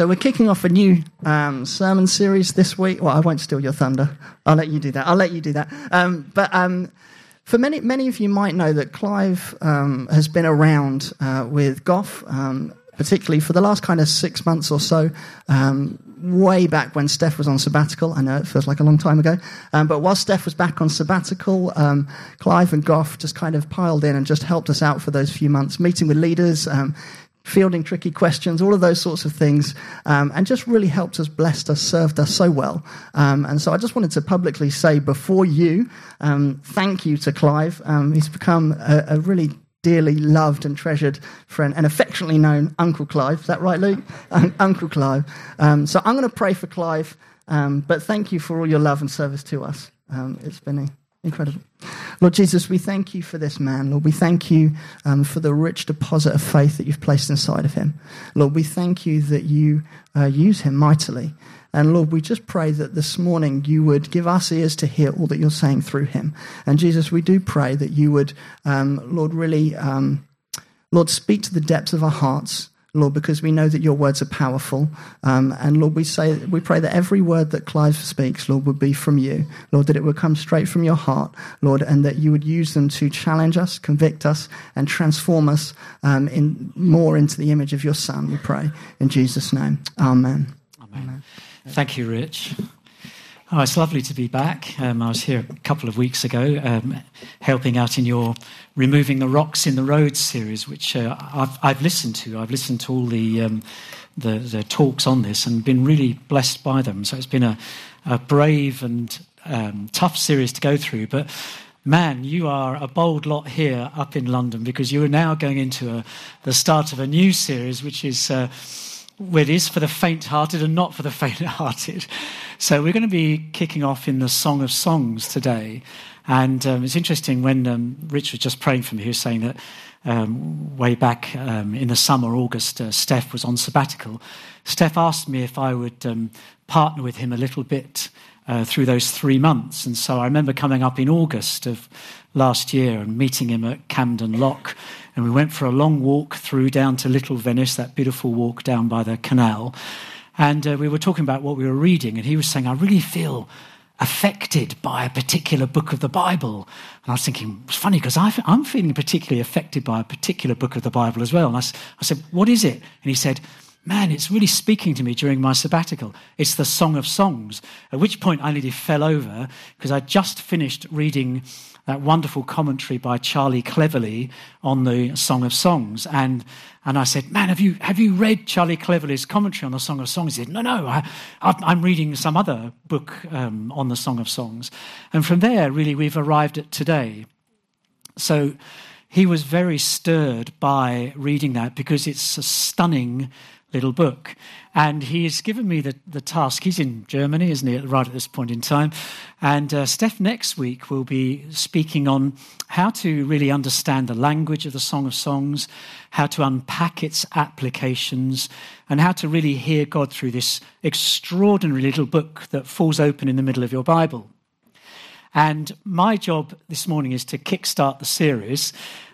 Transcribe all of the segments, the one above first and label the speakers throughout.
Speaker 1: So we're kicking off a new um, sermon series this week. Well, I won't steal your thunder. I'll let you do that. I'll let you do that. Um, but um, for many, many of you might know that Clive um, has been around uh, with Goff, um, particularly for the last kind of six months or so. Um, way back when Steph was on sabbatical. I know it feels like a long time ago. But while Steph was back on sabbatical, Clive and Goff just kind of piled in and just helped us out for those few months, meeting with leaders, fielding tricky questions, all of those sorts of things, um, and just really helped us, blessed us, served us so well. Um, and so I just wanted to publicly say before you, um, thank you to Clive. Um, he's become a, a, really dearly loved and treasured friend and affectionately known Uncle Clive. Is that right, Luke? Uncle Clive. Um, so I'm going to pray for Clive, um, but thank you for all your love and service to us. it's been a Incredible. Lord Jesus, we thank you for this man. Lord, we thank you um, for the rich deposit of faith that you've placed inside of him. Lord, we thank you that you uh, use him mightily. And Lord, we just pray that this morning you would give us ears to hear all that you're saying through him. And Jesus, we do pray that you would, um, Lord, really, um, Lord, speak to the depths of our hearts. Lord, because we know that your words are powerful. Um, and Lord, we say, we pray that every word that Clive speaks, Lord, would be from you. Lord, that it would come straight from your heart, Lord, and that you would use them to challenge us, convict us, and transform us um, in more into the image of your Son. We pray in Jesus' name. Amen.
Speaker 2: Amen. Amen. Thank you, Rich. Oh, it's lovely to be back. Um, I was here a couple of weeks ago um, helping out in your Removing the Rocks in the Road series, which uh, I've, I've, listened to. I've listened to all the, um, the, the, talks on this and been really blessed by them. So it's been a, a brave and um, tough series to go through. But man, you are a bold lot here up in London because you are now going into a, the start of a new series, which is. Uh, it is for the faint hearted and not for the faint hearted. So, we're going to be kicking off in the Song of Songs today. And um, it's interesting when um, Rich was just praying for me, he was saying that um, way back um, in the summer, August, uh, Steph was on sabbatical. Steph asked me if I would um, partner with him a little bit uh, through those three months. And so I remember coming up in August of last year and meeting him at Camden Lock and we went for a long walk through down to Little Venice, that beautiful walk down by the canal. And uh, we were talking about what we were reading, and he was saying, I really feel affected by a particular book of the Bible. And I was thinking, it's funny because I'm feeling particularly affected by a particular book of the Bible as well. And I, I said, What is it? And he said, Man, it's really speaking to me during my sabbatical. It's the Song of Songs. At which point I nearly fell over because I just finished reading that wonderful commentary by Charlie Cleverly on the Song of Songs. And, and I said, Man, have you, have you read Charlie Cleverly's commentary on the Song of Songs? He said, No, no, I, am reading some other book um, on the Song of Songs. And from there, really, we've arrived at today. So he was very stirred by reading that because it's a stunning little book. And he's given me the, the task. He's in Germany, isn't he, right at this point in time? And uh, Steph next week will be speaking on how to really understand the language of the Song of Songs, how to unpack its applications, and how to really hear God through this extraordinary little book that falls open in the middle of your Bible. And my job this morning is to kickstart the series.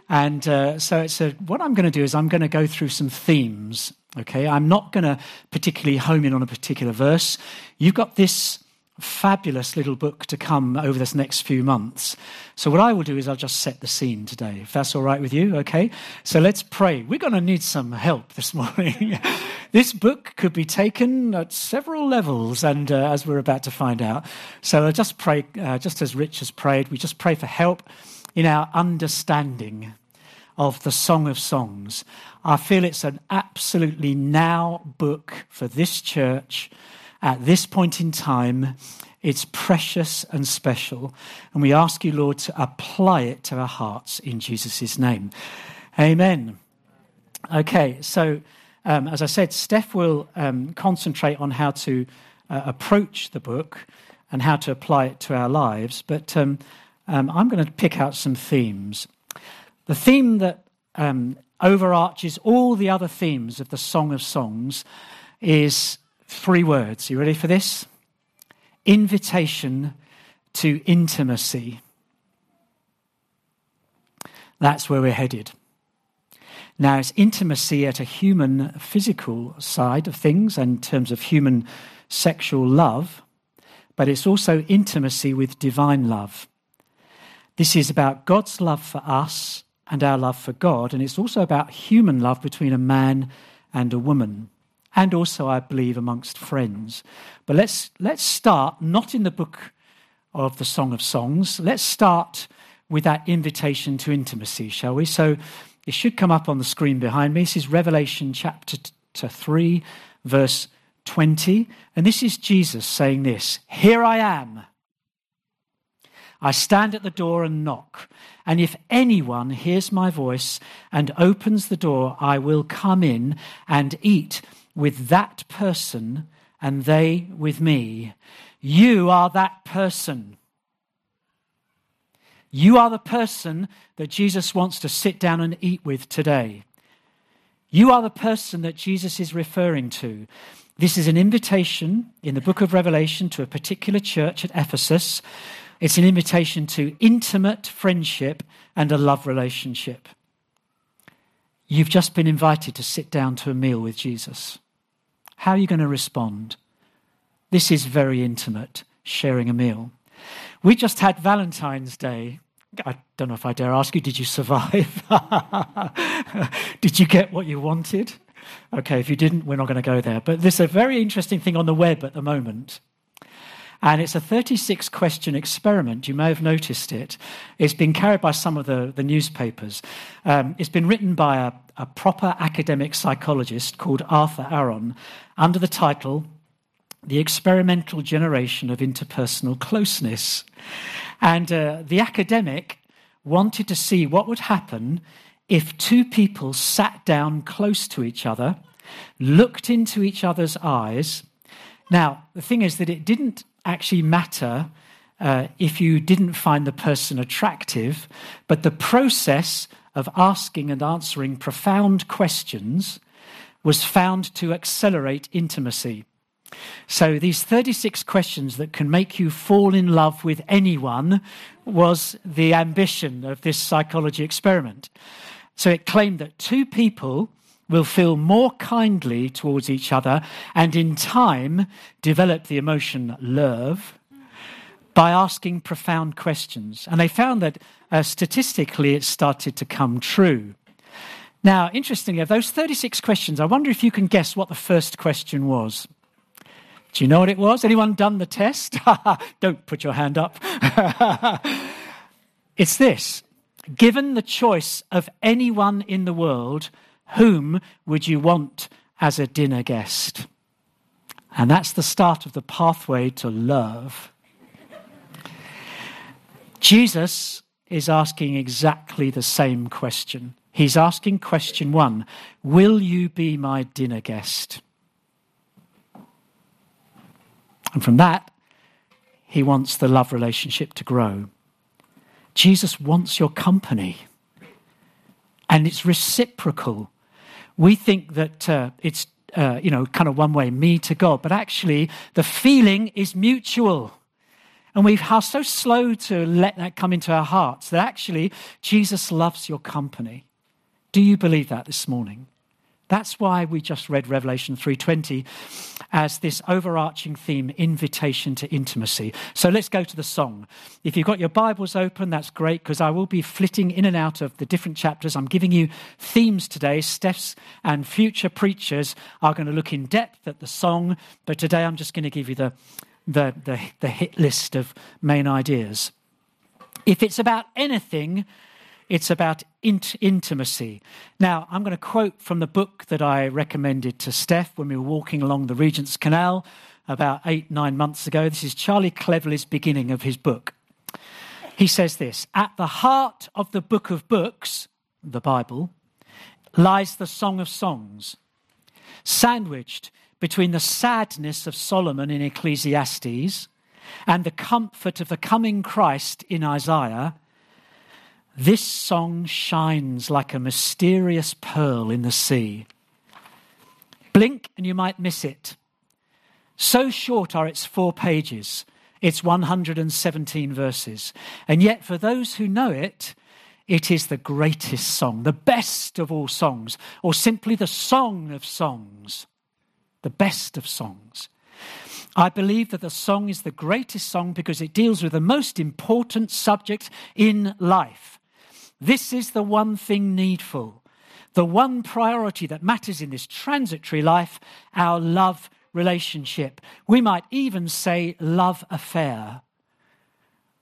Speaker 2: And uh, so it's a, what I'm going to do is I'm going to go through some themes Okay, I'm not going to particularly home in on a particular verse. You've got this fabulous little book to come over this next few months. So, what I will do is I'll just set the scene today, if that's all right with you. Okay, so let's pray. We're going to need some help this morning. this book could be taken at several levels, and uh, as we're about to find out. So, I'll just pray, uh, just as Rich has prayed, we just pray for help in our understanding of the Song of Songs. I feel it's an absolutely now book for this church at this point in time. It's precious and special. And we ask you, Lord, to apply it to our hearts in Jesus' name. Amen. Okay, so um, as I said, Steph will um, concentrate on how to uh, approach the book and how to apply it to our lives. But um, um I'm going to pick out some themes. The theme that um, overarches all the other themes of the Song of Songs is three words. You ready for this? Invitation to intimacy. That's where we're headed. Now, it's intimacy at a human physical side of things in terms of human sexual love, but it's also intimacy with divine love. This is about God's love for us and our love for God, and it's also about human love between a man and a woman, and also, I believe, amongst friends. But let's, let's start not in the book of the Song of Songs. Let's start with that invitation to intimacy, shall we? So it should come up on the screen behind me. This is Revelation chapter 3, verse 20. And this is Jesus saying this Here I am. I stand at the door and knock. And if anyone hears my voice and opens the door, I will come in and eat with that person and they with me. You are that person. You are the person that Jesus wants to sit down and eat with today. You are the person that Jesus is referring to. This is an invitation in the book of Revelation to a particular church at Ephesus. It's an invitation to intimate friendship and a love relationship. You've just been invited to sit down to a meal with Jesus. How are you going to respond? This is very intimate, sharing a meal. We just had Valentine's Day. I don't know if I dare ask you, did you survive? did you get what you wanted? Okay, if you didn't, we're not going to go there. But there's a very interesting thing on the web at the moment. And it's a 36 question experiment. You may have noticed it. It's been carried by some of the, the newspapers. Um, it's been written by a, a proper academic psychologist called Arthur Aron under the title The Experimental Generation of Interpersonal Closeness. And uh, the academic wanted to see what would happen if two people sat down close to each other, looked into each other's eyes. Now, the thing is that it didn't actually matter uh, if you didn't find the person attractive, but the process of asking and answering profound questions was found to accelerate intimacy. So, these 36 questions that can make you fall in love with anyone was the ambition of this psychology experiment. So, it claimed that two people will feel more kindly towards each other and in time develop the emotion love by asking profound questions. And they found that uh, statistically it started to come true. Now, interestingly, of those 36 questions, I wonder if you can guess what the first question was. Do you know what it was? Anyone done the test? Don't put your hand up. it's this Given the choice of anyone in the world, whom would you want as a dinner guest? And that's the start of the pathway to love. Jesus is asking exactly the same question. He's asking question one Will you be my dinner guest? And from that, he wants the love relationship to grow. Jesus wants your company, and it's reciprocal. We think that uh, it's, uh, you know, kind of one way, me to God, but actually the feeling is mutual. And we are so slow to let that come into our hearts that actually Jesus loves your company. Do you believe that this morning? That's why we just read Revelation 3:20 as this overarching theme invitation to intimacy. So let's go to the song. If you've got your Bibles open, that's great because I will be flitting in and out of the different chapters. I'm giving you themes today. Steph's and future preachers are going to look in depth at the song, but today I'm just going to give you the the, the, the hit list of main ideas. If it's about anything it's about int- intimacy. Now, I'm going to quote from the book that I recommended to Steph when we were walking along the Regent's Canal about eight, nine months ago. This is Charlie Cleverly's beginning of his book. He says this At the heart of the book of books, the Bible, lies the Song of Songs, sandwiched between the sadness of Solomon in Ecclesiastes and the comfort of the coming Christ in Isaiah this song shines like a mysterious pearl in the sea. Blink and you might miss it. So short are its four pages, its 117 verses. And yet, for those who know it, it is the greatest song, the best of all songs, or simply the song of songs, the best of songs. I believe that the song is the greatest song because it deals with the most important subject in life. This is the one thing needful, the one priority that matters in this transitory life our love relationship. We might even say love affair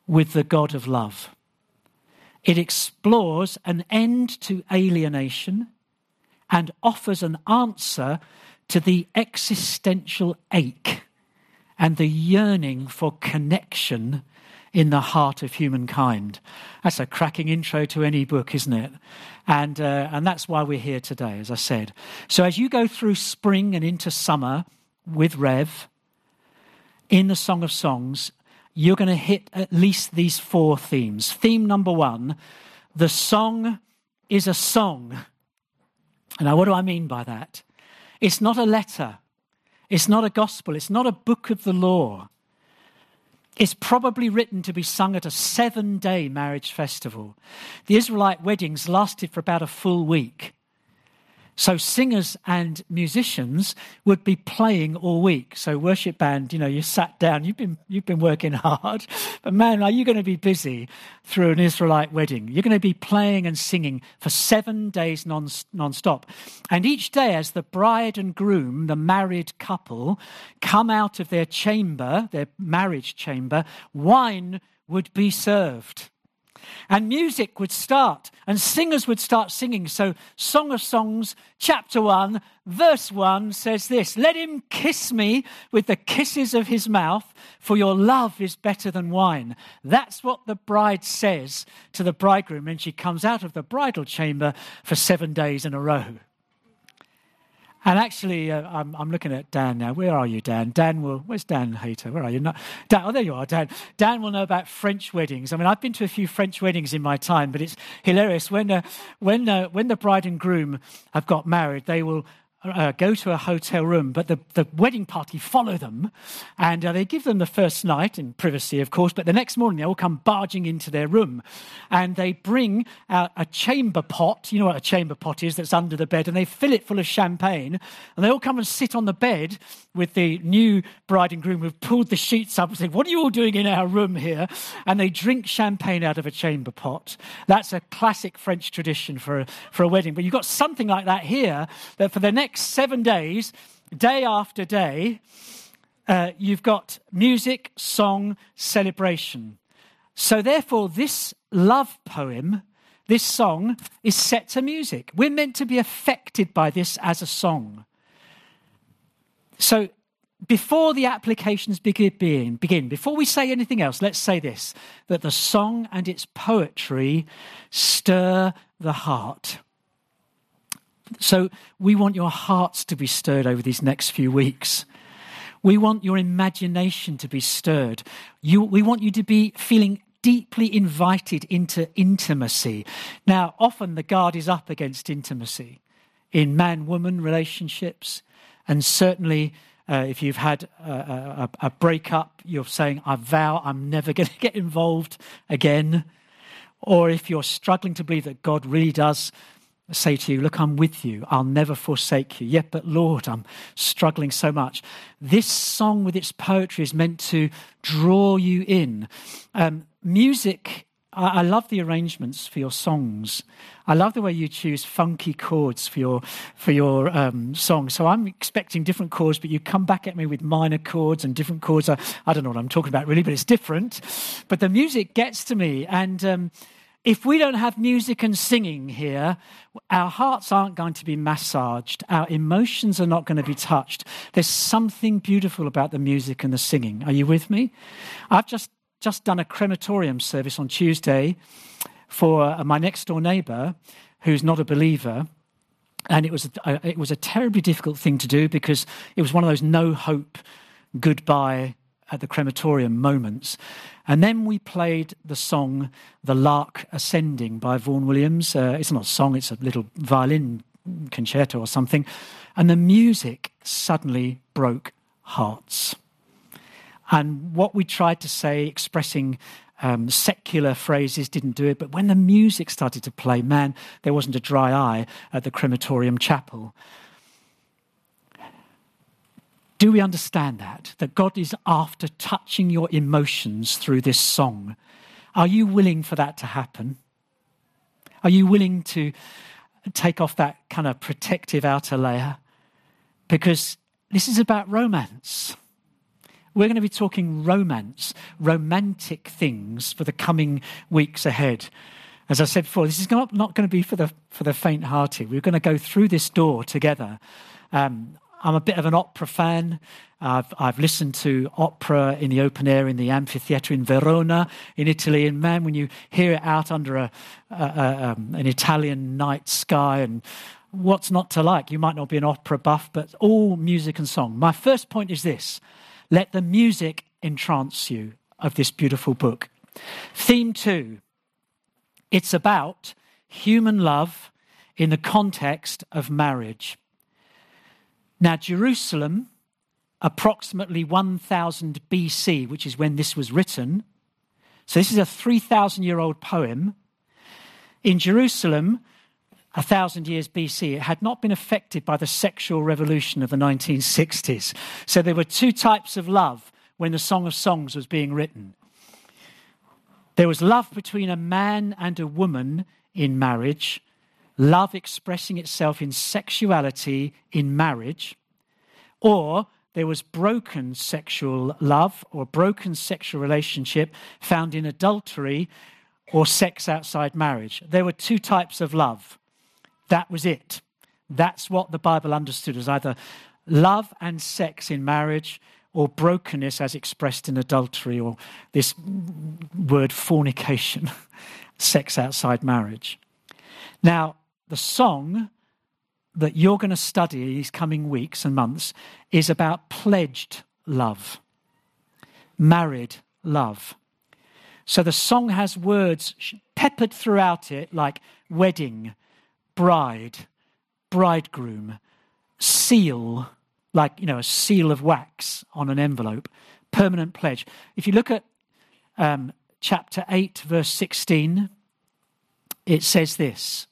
Speaker 2: with the God of love. It explores an end to alienation and offers an answer to the existential ache and the yearning for connection in the heart of humankind. That's a cracking intro to any book, isn't it? And, uh, and that's why we're here today, as I said. So, as you go through spring and into summer with Rev in the Song of Songs, you're going to hit at least these four themes. Theme number one the song is a song. Now, what do I mean by that? It's not a letter, it's not a gospel, it's not a book of the law. It's probably written to be sung at a seven day marriage festival. The Israelite weddings lasted for about a full week. So singers and musicians would be playing all week. So worship band, you know, you sat down, you've been you've been working hard, but man, are you going to be busy through an Israelite wedding? You're going to be playing and singing for seven days non non-stop. And each day, as the bride and groom, the married couple, come out of their chamber, their marriage chamber, wine would be served and music would start and singers would start singing. So, Song of Songs, chapter 1, verse 1 says this Let him kiss me with the kisses of his mouth, for your love is better than wine. That's what the bride says to the bridegroom when she comes out of the bridal chamber for seven days in a row. And actually, uh, I'm, I'm, looking at Dan now. Where are you, Dan? Dan will. Where's Dan Hater? Where are you? Dan, oh, there you are, Dan. Dan will know about French weddings. I mean, I've been to a few French weddings in my time, but it's hilarious when uh, when uh, when the bride and groom have got married, they will uh, go to a hotel room, but the, the wedding party follow them, and uh, they give them the first night in privacy, of course. But the next morning, they all come barging into their room, and they bring out a chamber pot. You know what a chamber pot is? That's under the bed, and they fill it full of champagne, and they all come and sit on the bed with the new bride and groom who've pulled the sheets up and say, "What are you all doing in our room here?" And they drink champagne out of a chamber pot. That's a classic French tradition for a, for a wedding. But you've got something like that here that for the next next seven days, day after day, uh, you've got music, song, celebration. So, therefore, this love poem, this song, is set to music. We're meant to be affected by this as a song. So, before the applications begin, begin, before we say anything else, let's say this that the song and its poetry stir the heart. So we want your hearts to be stirred over these next few weeks. We want your imagination to be stirred. You, we want you to be feeling deeply invited into intimacy. Now, often the guard is up against intimacy in man woman relationships, and certainly. Uh, if you've had a, a, a breakup, you're saying, I vow I'm never going to get involved again. Or if you're struggling to believe that God really does say to you, Look, I'm with you. I'll never forsake you. Yet, but Lord, I'm struggling so much. This song with its poetry is meant to draw you in. Um, music, I, I love the arrangements for your songs. I love the way you choose funky chords for your for your um, song. So I'm expecting different chords, but you come back at me with minor chords and different chords. I, I don't know what I'm talking about really, but it's different. But the music gets to me, and um, if we don't have music and singing here, our hearts aren't going to be massaged. Our emotions are not going to be touched. There's something beautiful about the music and the singing. Are you with me? I've just, just done a crematorium service on Tuesday for uh, my next door neighbor who's not a believer. And it was, a, it was a terribly difficult thing to do because it was one of those no hope goodbye at the crematorium moments. And then we played the song The Lark Ascending by Vaughan Williams. Uh, it's not a song, it's a little violin concerto or something. And the music suddenly broke hearts. And what we tried to say, expressing um, secular phrases didn't do it. But when the music started to play, man, there wasn't a dry eye at the crematorium chapel. Do we understand that? That God is after touching your emotions through this song. Are you willing for that to happen? Are you willing to take off that kind of protective outer layer? Because this is about romance. We're going to be talking romance, romantic things for the coming weeks ahead. As I said before, this is not, going to be for the, for the faint hearted. We're going to go through this door together. Um, I'm a bit of an opera fan. I've, I've listened to opera in the open air in the amphitheatre in Verona in Italy. And man, when you hear it out under a, a, a, um, an Italian night sky and what's not to like? You might not be an opera buff, but all music and song. My first point is this let the music entrance you of this beautiful book. Theme two it's about human love in the context of marriage. Now, Jerusalem, approximately 1000 BC, which is when this was written, so this is a 3,000 year old poem. In Jerusalem, a thousand years BC, it had not been affected by the sexual revolution of the 1960s. So there were two types of love when the Song of Songs was being written. There was love between a man and a woman in marriage, love expressing itself in sexuality in marriage, or there was broken sexual love or broken sexual relationship found in adultery or sex outside marriage. There were two types of love. That was it. That's what the Bible understood as either love and sex in marriage or brokenness as expressed in adultery or this word fornication, sex outside marriage. Now, the song that you're going to study these coming weeks and months is about pledged love, married love. So the song has words peppered throughout it like wedding, bride, bridegroom, seal, like, you know, a seal of wax on an envelope, permanent pledge. If you look at um, chapter 8, verse 16, it says this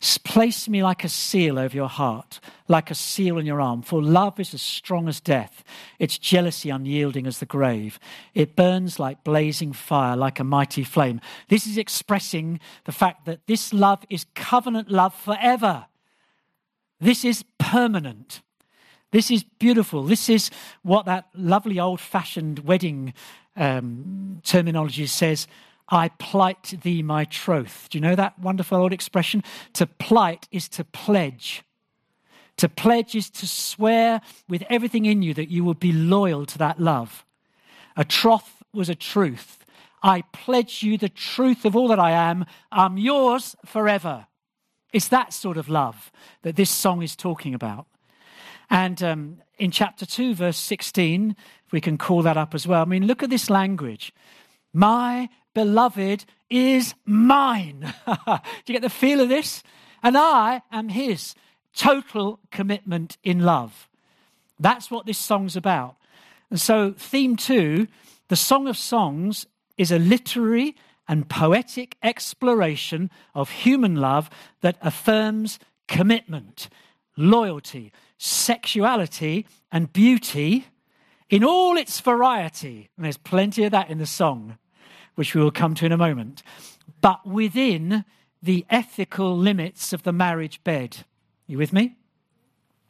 Speaker 2: Place me like a seal over your heart, like a seal on your arm. For love is as strong as death, its jealousy unyielding as the grave. It burns like blazing fire, like a mighty flame. This is expressing the fact that this love is covenant love forever. This is permanent. This is beautiful. This is what that lovely old fashioned wedding um, terminology says I plight thee my troth. Do you know that wonderful old expression? To plight is to pledge. To pledge is to swear with everything in you that you will be loyal to that love. A troth was a truth. I pledge you the truth of all that I am. I'm yours forever. It's that sort of love that this song is talking about. And um, in chapter 2, verse 16, we can call that up as well. I mean, look at this language. My beloved is mine. Do you get the feel of this? And I am his. Total commitment in love. That's what this song's about. And so, theme two, the Song of Songs, is a literary and poetic exploration of human love that affirms commitment, loyalty, sexuality, and beauty in all its variety. And there's plenty of that in the song which we will come to in a moment, but within the ethical limits of the marriage bed. You with me?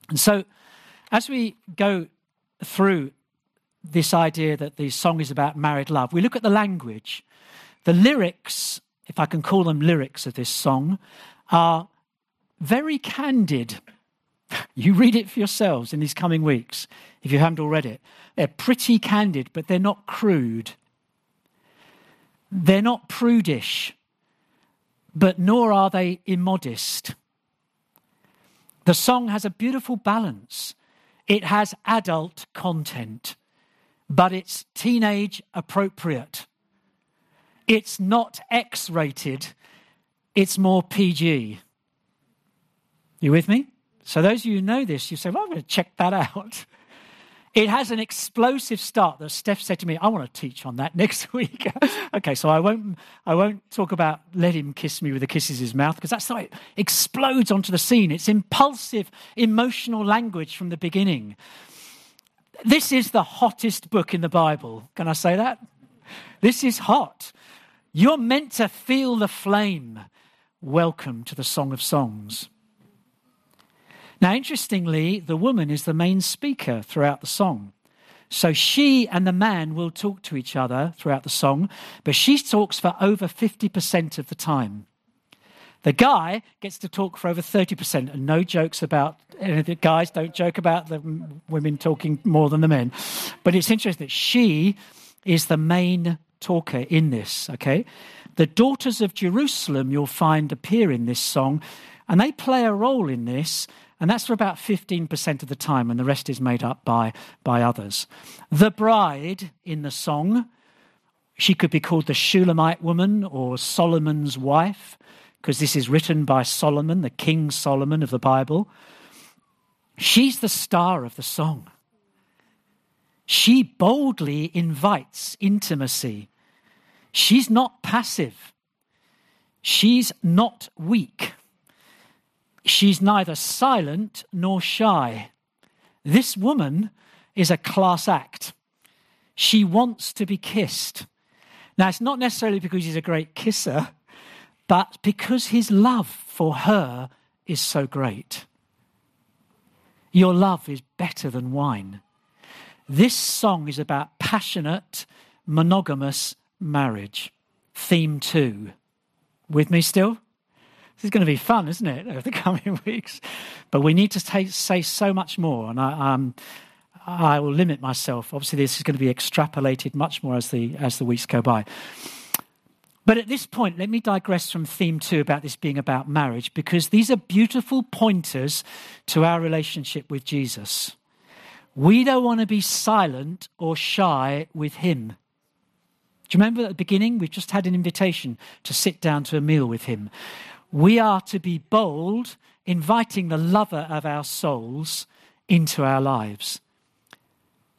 Speaker 2: And so, as we go through this idea that the song is about married love, we look at the language. The lyrics, if I can call them lyrics of this song, are very candid. You read it for yourselves in these coming weeks if you haven't already. They're pretty candid, but they're not crude. They're not prudish, but nor are they immodest. The song has a beautiful balance. It has adult content, but it's teenage appropriate. It's not X rated, it's more PG. You with me? So, those of you who know this, you say, Well, I'm going to check that out. It has an explosive start that Steph said to me, I want to teach on that next week. okay, so I won't, I won't talk about let him kiss me with the kisses his mouth because that's how it explodes onto the scene. It's impulsive, emotional language from the beginning. This is the hottest book in the Bible. Can I say that? This is hot. You're meant to feel the flame. Welcome to the Song of Songs. Now, interestingly, the woman is the main speaker throughout the song. So she and the man will talk to each other throughout the song, but she talks for over 50% of the time. The guy gets to talk for over 30%, and no jokes about the guys don't joke about the women talking more than the men. But it's interesting that she is the main talker in this, okay? The daughters of Jerusalem you'll find appear in this song, and they play a role in this and that's for about 15% of the time, and the rest is made up by, by others. The bride in the song, she could be called the Shulamite woman or Solomon's wife, because this is written by Solomon, the King Solomon of the Bible. She's the star of the song. She boldly invites intimacy. She's not passive. She's not weak. She's neither silent nor shy. This woman is a class act. She wants to be kissed. Now, it's not necessarily because he's a great kisser, but because his love for her is so great. Your love is better than wine. This song is about passionate, monogamous marriage. Theme two. With me still? This is going to be fun, isn't it, over the coming weeks? But we need to take, say so much more, and I, um, I will limit myself. Obviously, this is going to be extrapolated much more as the, as the weeks go by. But at this point, let me digress from theme two about this being about marriage, because these are beautiful pointers to our relationship with Jesus. We don't want to be silent or shy with Him. Do you remember at the beginning? We've just had an invitation to sit down to a meal with Him we are to be bold, inviting the lover of our souls into our lives.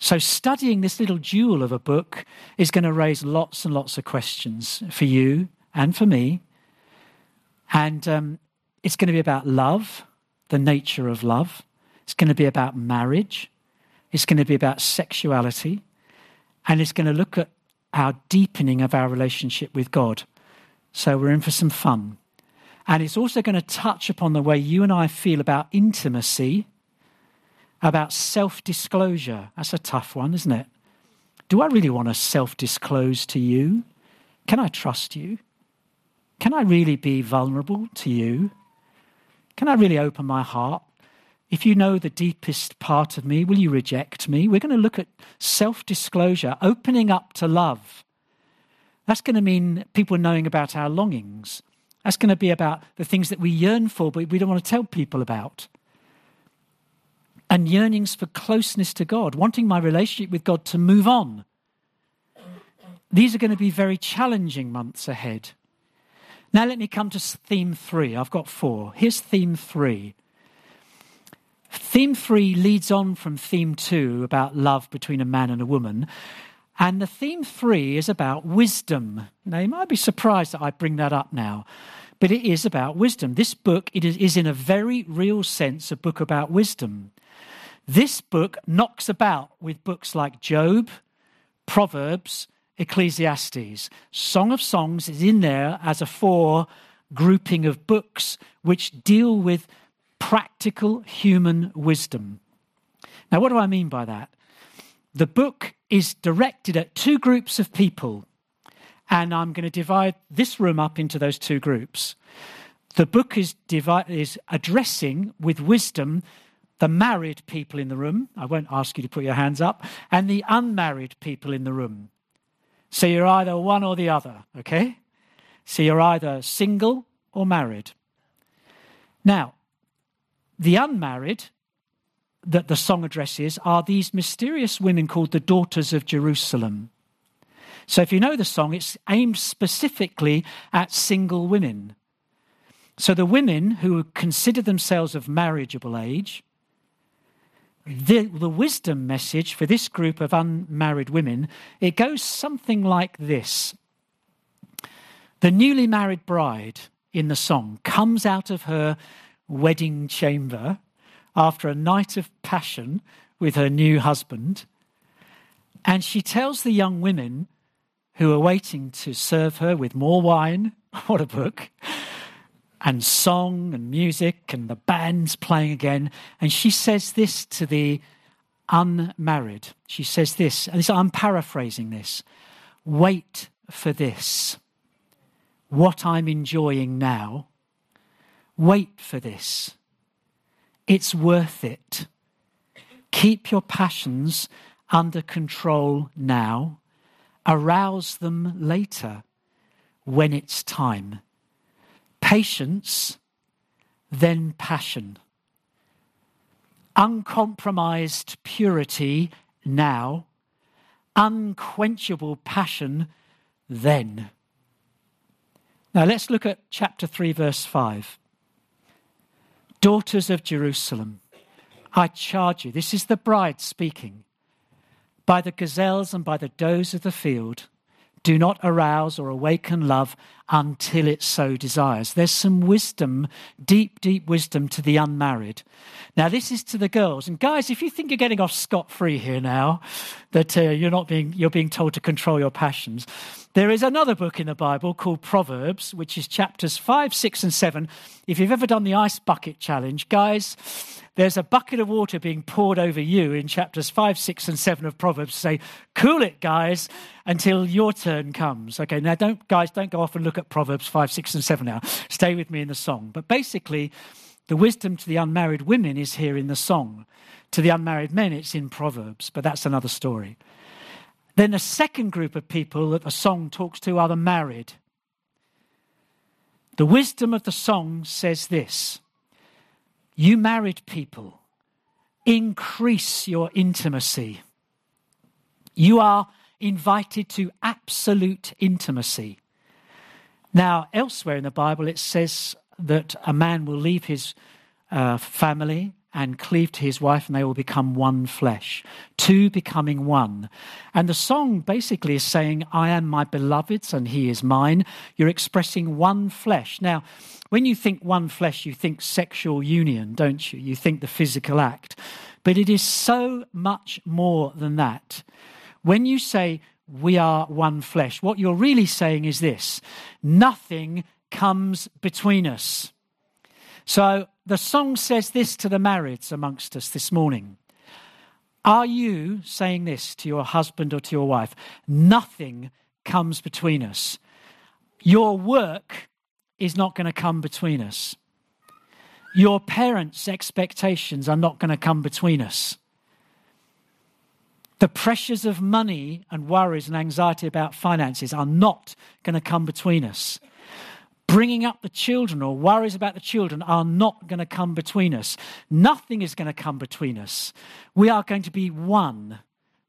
Speaker 2: So, studying this little jewel of a book is going to raise lots and lots of questions for you and for me. And um, it's going to be about love, the nature of love. It's going to be about marriage. It's going to be about sexuality. And it's going to look at our deepening of our relationship with God. So, we're in for some fun. And it's also going to touch upon the way you and I feel about intimacy, about self disclosure. That's a tough one, isn't it? Do I really want to self disclose to you? Can I trust you? Can I really be vulnerable to you? Can I really open my heart? If you know the deepest part of me, will you reject me? We're going to look at self disclosure, opening up to love. That's going to mean people knowing about our longings. That's going to be about the things that we yearn for, but we don't want to tell people about. And yearnings for closeness to God, wanting my relationship with God to move on. These are going to be very challenging months ahead. Now, let me come to theme three. I've got four. Here's theme three. Theme three leads on from theme two about love between a man and a woman. And the theme three is about wisdom. Now, you might be surprised that I bring that up now, but it is about wisdom. This book it is, in a very real sense, a book about wisdom. This book knocks about with books like Job, Proverbs, Ecclesiastes. Song of Songs is in there as a four grouping of books which deal with practical human wisdom. Now, what do I mean by that? The book is directed at two groups of people, and I'm going to divide this room up into those two groups. The book is, divi- is addressing with wisdom the married people in the room. I won't ask you to put your hands up, and the unmarried people in the room. So you're either one or the other, okay? So you're either single or married. Now, the unmarried that the song addresses are these mysterious women called the daughters of Jerusalem. So if you know the song, it's aimed specifically at single women. So the women who consider themselves of marriageable age, the, the wisdom message for this group of unmarried women, it goes something like this. The newly married bride in the song comes out of her wedding chamber after a night of passion with her new husband, and she tells the young women who are waiting to serve her with more wine, what a book, and song and music and the band's playing again. And she says this to the unmarried. She says this, and I'm paraphrasing this wait for this. What I'm enjoying now, wait for this. It's worth it. Keep your passions under control now, arouse them later when it's time patience, then passion. Uncompromised purity now, unquenchable passion then. Now let's look at chapter 3, verse 5. Daughters of Jerusalem, I charge you, this is the bride speaking, by the gazelles and by the does of the field do not arouse or awaken love until it so desires. There's some wisdom, deep, deep wisdom to the unmarried. Now, this is to the girls. And guys, if you think you're getting off scot free here now, that uh, you're not being, you're being told to control your passions, there is another book in the Bible called Proverbs, which is chapters 5, 6, and 7. If you've ever done the ice bucket challenge, guys, there's a bucket of water being poured over you in chapters 5, 6, and 7 of Proverbs. Say, cool it, guys, until your turn comes. Okay, now don't, guys, don't go off and look at Proverbs 5, 6, and 7 now. Stay with me in the song. But basically, the wisdom to the unmarried women is here in the song. To the unmarried men, it's in Proverbs, but that's another story. Then the second group of people that the song talks to are the married. The wisdom of the song says this you married people, increase your intimacy. You are invited to absolute intimacy. Now, elsewhere in the Bible, it says that a man will leave his uh, family and cleave to his wife, and they will become one flesh, two becoming one. And the song basically is saying, I am my beloved's and he is mine. You're expressing one flesh. Now, when you think one flesh, you think sexual union, don't you? You think the physical act. But it is so much more than that. When you say we are one flesh, what you're really saying is this nothing comes between us. So the song says this to the marrieds amongst us this morning. Are you saying this to your husband or to your wife? Nothing comes between us. Your work is not going to come between us. Your parents' expectations are not going to come between us. The pressures of money and worries and anxiety about finances are not going to come between us. Bringing up the children or worries about the children are not going to come between us. Nothing is going to come between us. We are going to be one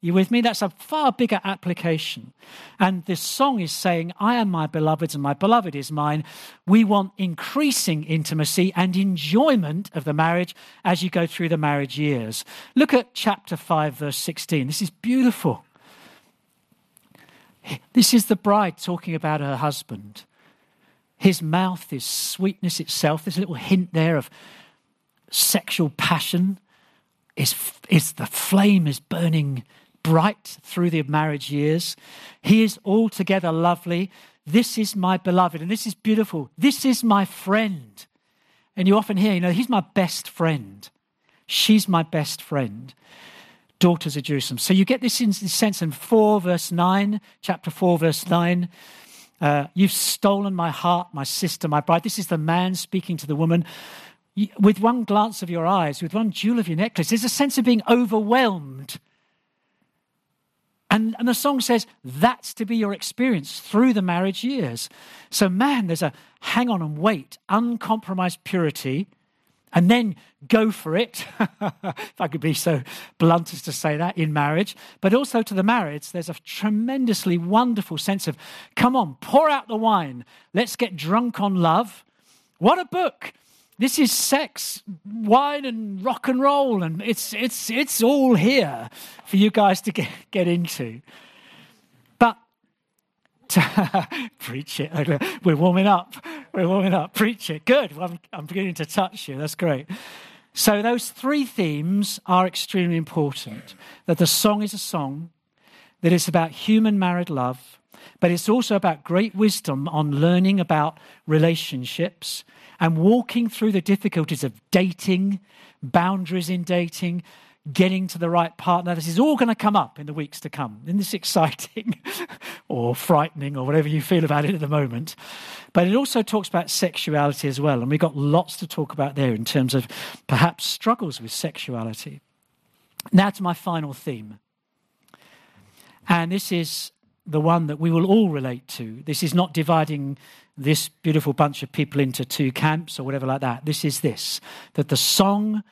Speaker 2: you with me? That's a far bigger application. And this song is saying, I am my beloved's and my beloved is mine. We want increasing intimacy and enjoyment of the marriage as you go through the marriage years. Look at chapter 5, verse 16. This is beautiful. This is the bride talking about her husband. His mouth is sweetness itself. There's a little hint there of sexual passion. Is, is the flame is burning bright through the marriage years. He is altogether lovely. This is my beloved, and this is beautiful. This is my friend. And you often hear, you know, he's my best friend. She's my best friend. Daughters of Jerusalem. So you get this in sense in 4 verse 9, chapter 4, verse 9. Uh, You've stolen my heart, my sister, my bride. This is the man speaking to the woman. With one glance of your eyes, with one jewel of your necklace, there's a sense of being overwhelmed and, and the song says that's to be your experience through the marriage years. So, man, there's a hang on and wait, uncompromised purity, and then go for it. if I could be so blunt as to say that in marriage. But also to the marriage, there's a tremendously wonderful sense of come on, pour out the wine. Let's get drunk on love. What a book! this is sex, wine, and rock and roll, and it's, it's, it's all here for you guys to get, get into. But preach it. We're warming up. We're warming up. Preach it. Good. I'm, I'm beginning to touch you. That's great. So, those three themes are extremely important that the song is a song, that it's about human married love, but it's also about great wisdom on learning about relationships and walking through the difficulties of dating, boundaries in dating, getting to the right partner. This is all going to come up in the weeks to come. Isn't this exciting or frightening or whatever you feel about it at the moment? But it also talks about sexuality as well. And we've got lots to talk about there in terms of perhaps struggles with sexuality. Now to my final theme. And this is the one that we will all relate to. This is not dividing this beautiful bunch of people into two camps or whatever like that. This is this that the song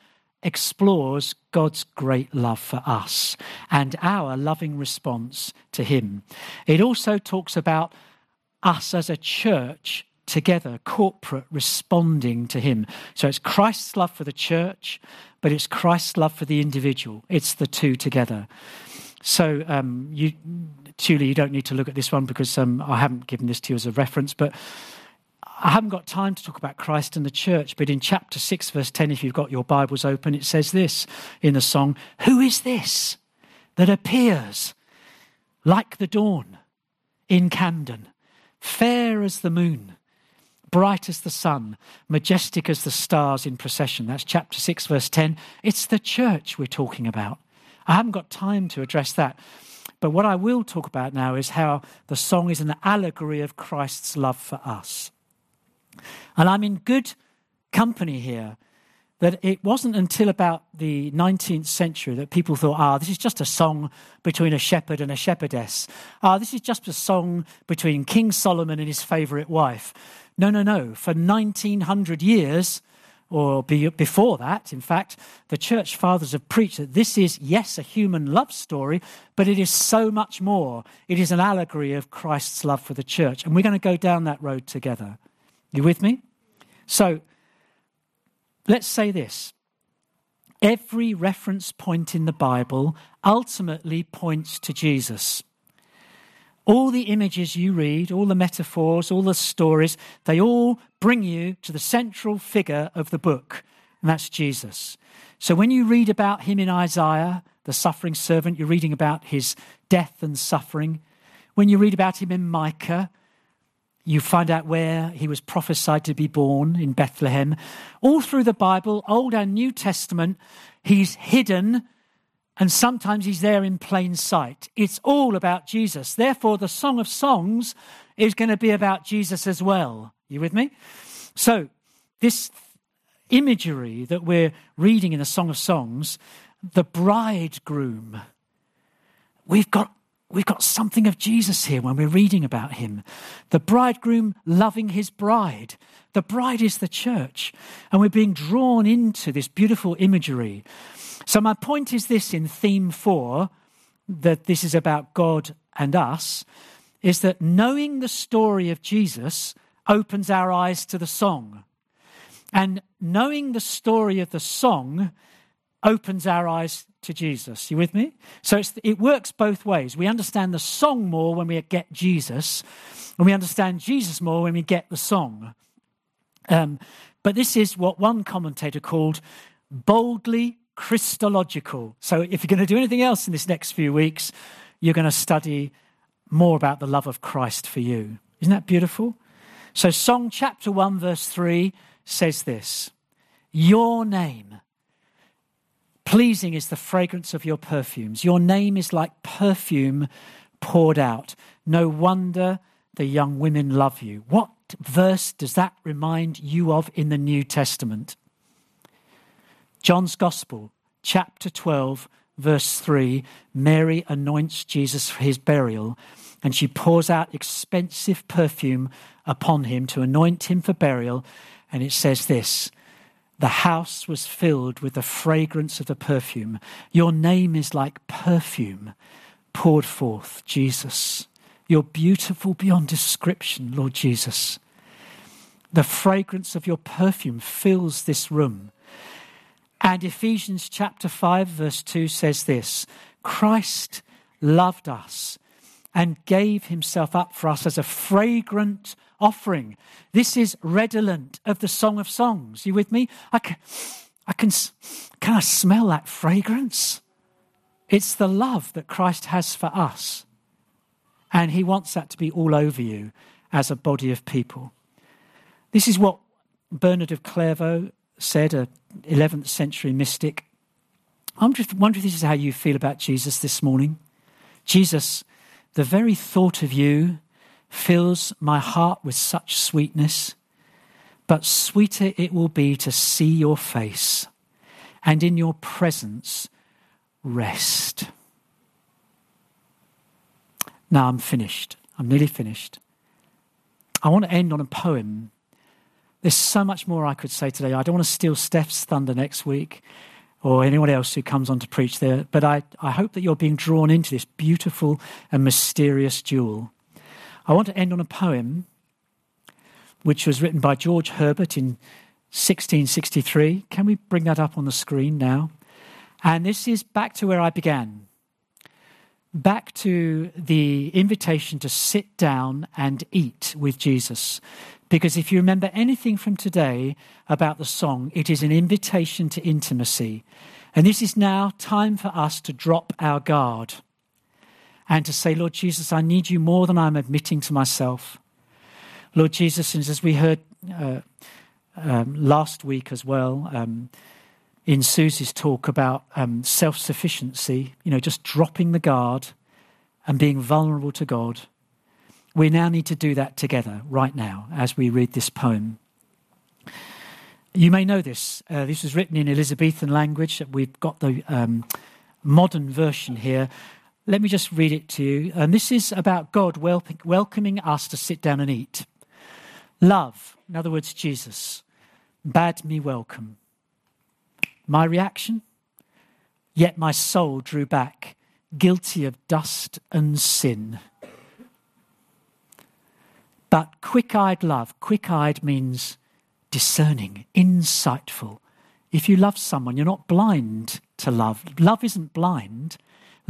Speaker 2: explores God's great love for us and our loving response to Him. It also talks about us as a church together, corporate, responding to Him. So it's Christ's love for the church, but it's Christ's love for the individual. It's the two together. So, um, you, Julie, you don't need to look at this one because um, I haven't given this to you as a reference, but I haven't got time to talk about Christ and the church, but in chapter 6, verse 10, if you've got your Bibles open, it says this in the song Who is this that appears like the dawn in Camden, fair as the moon, bright as the sun, majestic as the stars in procession? That's chapter 6, verse 10. It's the church we're talking about. I haven't got time to address that. But what I will talk about now is how the song is an allegory of Christ's love for us. And I'm in good company here that it wasn't until about the 19th century that people thought, ah, this is just a song between a shepherd and a shepherdess. Ah, this is just a song between King Solomon and his favorite wife. No, no, no. For 1900 years, or be, before that, in fact, the church fathers have preached that this is, yes, a human love story, but it is so much more. It is an allegory of Christ's love for the church. And we're going to go down that road together. You with me? So let's say this every reference point in the Bible ultimately points to Jesus. All the images you read, all the metaphors, all the stories, they all bring you to the central figure of the book, and that's Jesus. So when you read about him in Isaiah, the suffering servant, you're reading about his death and suffering. When you read about him in Micah, you find out where he was prophesied to be born in Bethlehem. All through the Bible, Old and New Testament, he's hidden and sometimes he's there in plain sight. It's all about Jesus. Therefore, the Song of Songs is going to be about Jesus as well. You with me? So, this imagery that we're reading in the Song of Songs, the bridegroom, we've got We've got something of Jesus here when we're reading about him. The bridegroom loving his bride. The bride is the church. And we're being drawn into this beautiful imagery. So, my point is this in theme four that this is about God and us is that knowing the story of Jesus opens our eyes to the song. And knowing the story of the song opens our eyes to Jesus. You with me? So it works both ways. We understand the song more when we get Jesus, and we understand Jesus more when we get the song. Um, but this is what one commentator called boldly Christological. So if you're going to do anything else in this next few weeks, you're going to study more about the love of Christ for you. Isn't that beautiful? So, Song chapter 1, verse 3 says this Your name Pleasing is the fragrance of your perfumes. Your name is like perfume poured out. No wonder the young women love you. What verse does that remind you of in the New Testament? John's Gospel, chapter 12, verse 3 Mary anoints Jesus for his burial, and she pours out expensive perfume upon him to anoint him for burial. And it says this the house was filled with the fragrance of the perfume. Your name is like perfume poured forth, Jesus. You're beautiful beyond description, Lord Jesus. The fragrance of your perfume fills this room. And Ephesians chapter 5, verse 2 says this Christ loved us and gave himself up for us as a fragrant offering. This is redolent of the Song of Songs. You with me? I can, I can, can I smell that fragrance? It's the love that Christ has for us. And he wants that to be all over you as a body of people. This is what Bernard of Clairvaux said, a 11th century mystic. I'm just wondering if this is how you feel about Jesus this morning. Jesus, the very thought of you fills my heart with such sweetness, but sweeter it will be to see your face and in your presence rest. Now I'm finished. I'm nearly finished. I want to end on a poem. There's so much more I could say today. I don't want to steal Steph's thunder next week or anyone else who comes on to preach there, but I, I hope that you're being drawn into this beautiful and mysterious jewel. I want to end on a poem which was written by George Herbert in 1663. Can we bring that up on the screen now? And this is back to where I began back to the invitation to sit down and eat with Jesus. Because if you remember anything from today about the song, it is an invitation to intimacy. And this is now time for us to drop our guard and to say, Lord Jesus, I need you more than I'm admitting to myself. Lord Jesus, and as we heard uh, um, last week as well, um, in Susie's talk about um, self sufficiency, you know, just dropping the guard and being vulnerable to God. We now need to do that together right now as we read this poem. You may know this. Uh, this was written in Elizabethan language. We've got the um, modern version here. Let me just read it to you. And this is about God welcoming us to sit down and eat. Love, in other words, Jesus, bade me welcome. My reaction? Yet my soul drew back, guilty of dust and sin. But quick eyed love, quick eyed means discerning, insightful. If you love someone, you're not blind to love. Love isn't blind,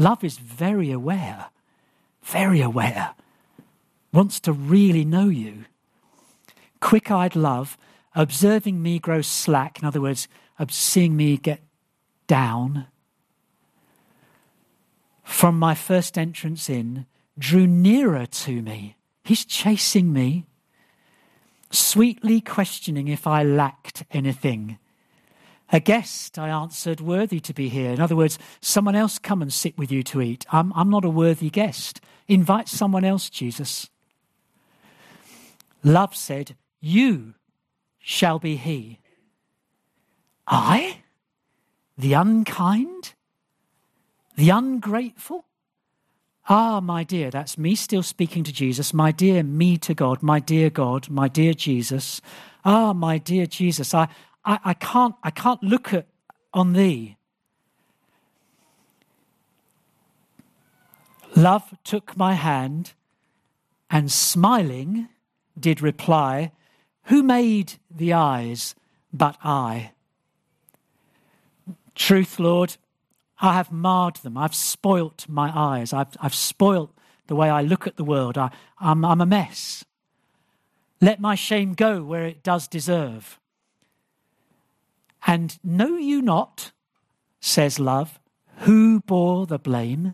Speaker 2: love is very aware, very aware, wants to really know you. Quick eyed love, observing me grow slack, in other words, seeing me get down from my first entrance in, drew nearer to me. He's chasing me, sweetly questioning if I lacked anything. A guest, I answered, worthy to be here. In other words, someone else come and sit with you to eat. I'm, I'm not a worthy guest. Invite someone else, Jesus. Love said, You shall be he. I? The unkind? The ungrateful? Ah, my dear, that's me still speaking to Jesus. My dear me to God, my dear God, my dear Jesus. Ah, my dear Jesus, I, I, I can't I can't look at on thee. Love took my hand and smiling did reply, Who made the eyes but I? Truth, Lord, I have marred them. I've spoilt my eyes. I've, I've spoilt the way I look at the world. I, I'm, I'm a mess. Let my shame go where it does deserve. And know you not, says love, who bore the blame?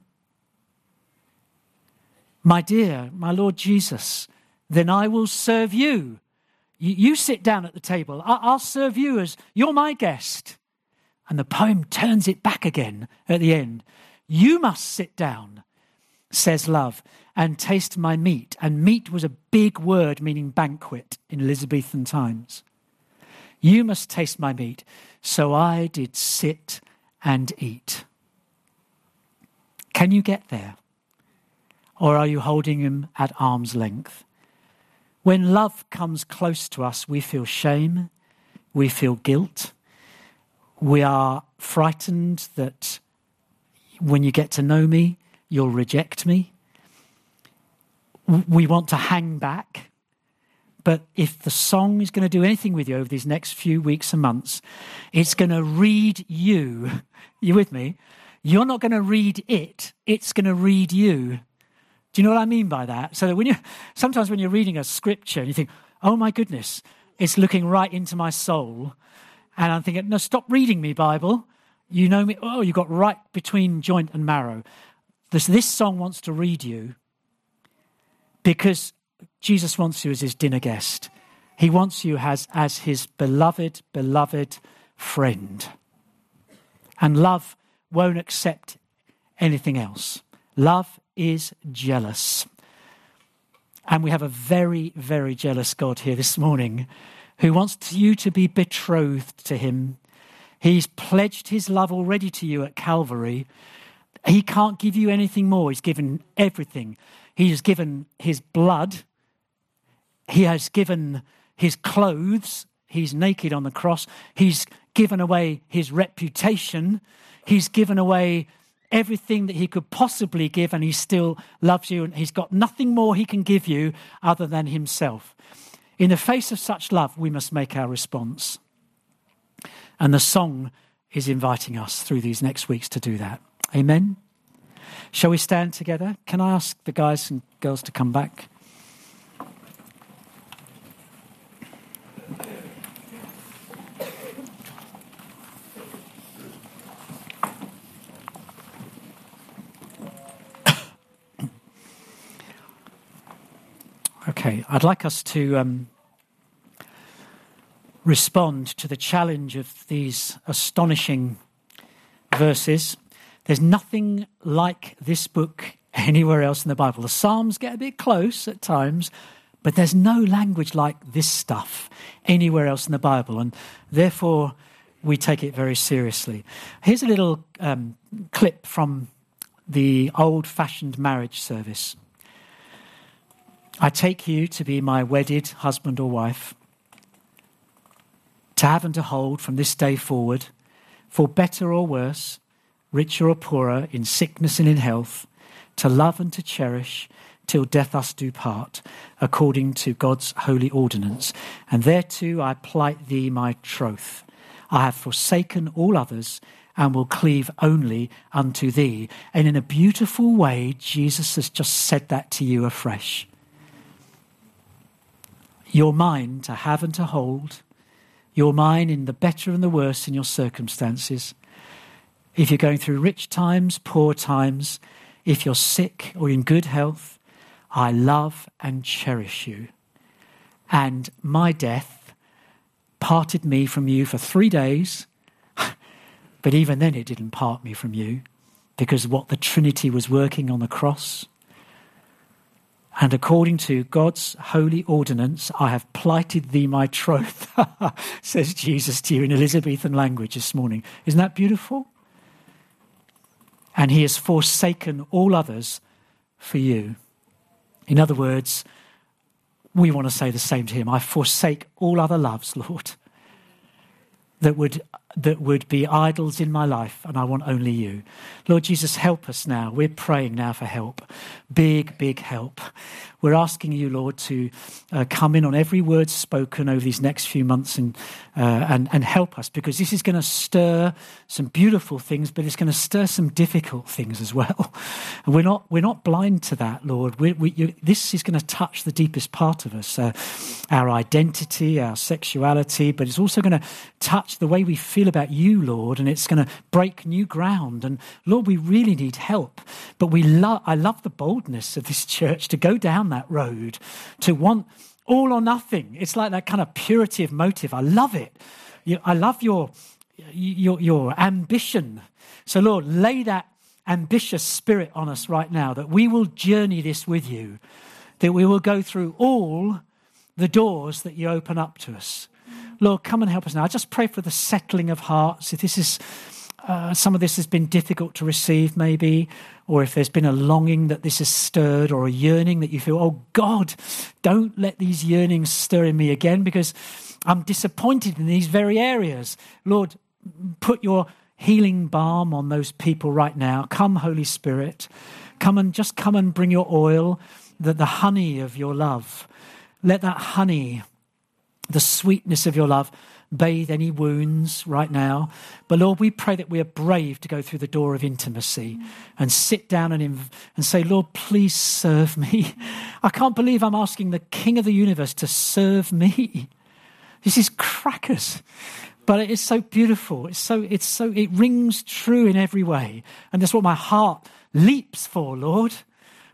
Speaker 2: My dear, my Lord Jesus, then I will serve you. You, sit down at the table. I'll serve you as you're my guest. And the poem turns it back again at the end. You must sit down, says love, and taste my meat. And meat was a big word meaning banquet in Elizabethan times. You must taste my meat. So I did sit and eat. Can you get there? Or are you holding him at arm's length? When love comes close to us, we feel shame, we feel guilt, we are frightened that when you get to know me, you'll reject me. We want to hang back. But if the song is going to do anything with you over these next few weeks and months, it's going to read you. You with me? You're not going to read it, it's going to read you. Do you know what I mean by that? So that when you sometimes when you're reading a scripture and you think, "Oh my goodness, it's looking right into my soul," and I'm thinking, "No, stop reading me, Bible. You know me. Oh, you got right between joint and marrow." This, this song wants to read you because Jesus wants you as his dinner guest. He wants you as, as his beloved, beloved friend. And love won't accept anything else. Love is jealous. And we have a very, very jealous God here this morning who wants you to be betrothed to him. He's pledged his love already to you at Calvary. He can't give you anything more. He's given everything. He has given his blood. He has given his clothes. He's naked on the cross. He's given away his reputation. He's given away everything that he could possibly give, and he still loves you. And he's got nothing more he can give you other than himself. In the face of such love, we must make our response. And the song is inviting us through these next weeks to do that. Amen. Shall we stand together? Can I ask the guys and girls to come back? Okay, I'd like us to um, respond to the challenge of these astonishing verses. There's nothing like this book anywhere else in the Bible. The Psalms get a bit close at times, but there's no language like this stuff anywhere else in the Bible, and therefore we take it very seriously. Here's a little um, clip from the old fashioned marriage service. I take you to be my wedded husband or wife, to have and to hold from this day forward, for better or worse, richer or poorer, in sickness and in health, to love and to cherish till death us do part, according to God's holy ordinance. And thereto I plight thee my troth. I have forsaken all others and will cleave only unto thee. And in a beautiful way, Jesus has just said that to you afresh. You're mine to have and to hold. You're mine in the better and the worse in your circumstances. If you're going through rich times, poor times, if you're sick or in good health, I love and cherish you. And my death parted me from you for three days, but even then it didn't part me from you because what the Trinity was working on the cross and according to God's holy ordinance, I have plighted thee my troth, says Jesus to you in Elizabethan language this morning. Isn't that beautiful? And he has forsaken all others for you. In other words, we want to say the same to him I forsake all other loves, Lord, that would that would be idols in my life, and I want only you. Lord Jesus, help us now. We're praying now for help. Big, big help. We're asking you, Lord, to uh, come in on every word spoken over these next few months and, uh, and, and help us because this is going to stir some beautiful things, but it's going to stir some difficult things as well. And we're not, we're not blind to that, Lord. We, we, you, this is going to touch the deepest part of us uh, our identity, our sexuality, but it's also going to touch the way we feel about you, Lord, and it's going to break new ground. And Lord, we really need help. But we lo- I love the boldness of this church to go down that road, to want all or nothing. It's like that kind of purity of motive. I love it. I love your, your, your ambition. So, Lord, lay that ambitious spirit on us right now that we will journey this with you, that we will go through all the doors that you open up to us. Lord, come and help us now. I just pray for the settling of hearts. If this is uh, some of this has been difficult to receive, maybe, or if there's been a longing that this has stirred, or a yearning that you feel, oh God, don't let these yearnings stir in me again because I'm disappointed in these very areas. Lord, put your healing balm on those people right now. Come, Holy Spirit. Come and just come and bring your oil, the, the honey of your love Let that honey, the sweetness of your love, bathe any wounds right now. But Lord, we pray that we are brave to go through the door of intimacy and sit down and, inv- and say, Lord, please serve me. I can't believe I'm asking the King of the universe to serve me. This is crackers. But it is so beautiful. It's so, it's so, it rings true in every way. And that's what my heart leaps for, Lord.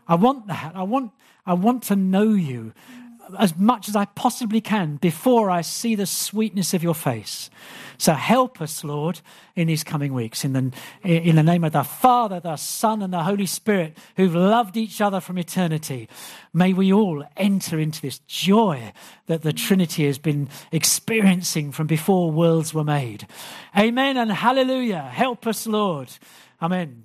Speaker 2: I want that. I want, I want to know you as much as I possibly can before I see the sweetness of your face. So help us, Lord, in these coming weeks. In the, in the name of the Father, the Son, and the Holy Spirit, who've loved each other from eternity, may we all enter into this joy that the Trinity has been experiencing from before worlds were made. Amen and hallelujah. Help us, Lord. Amen.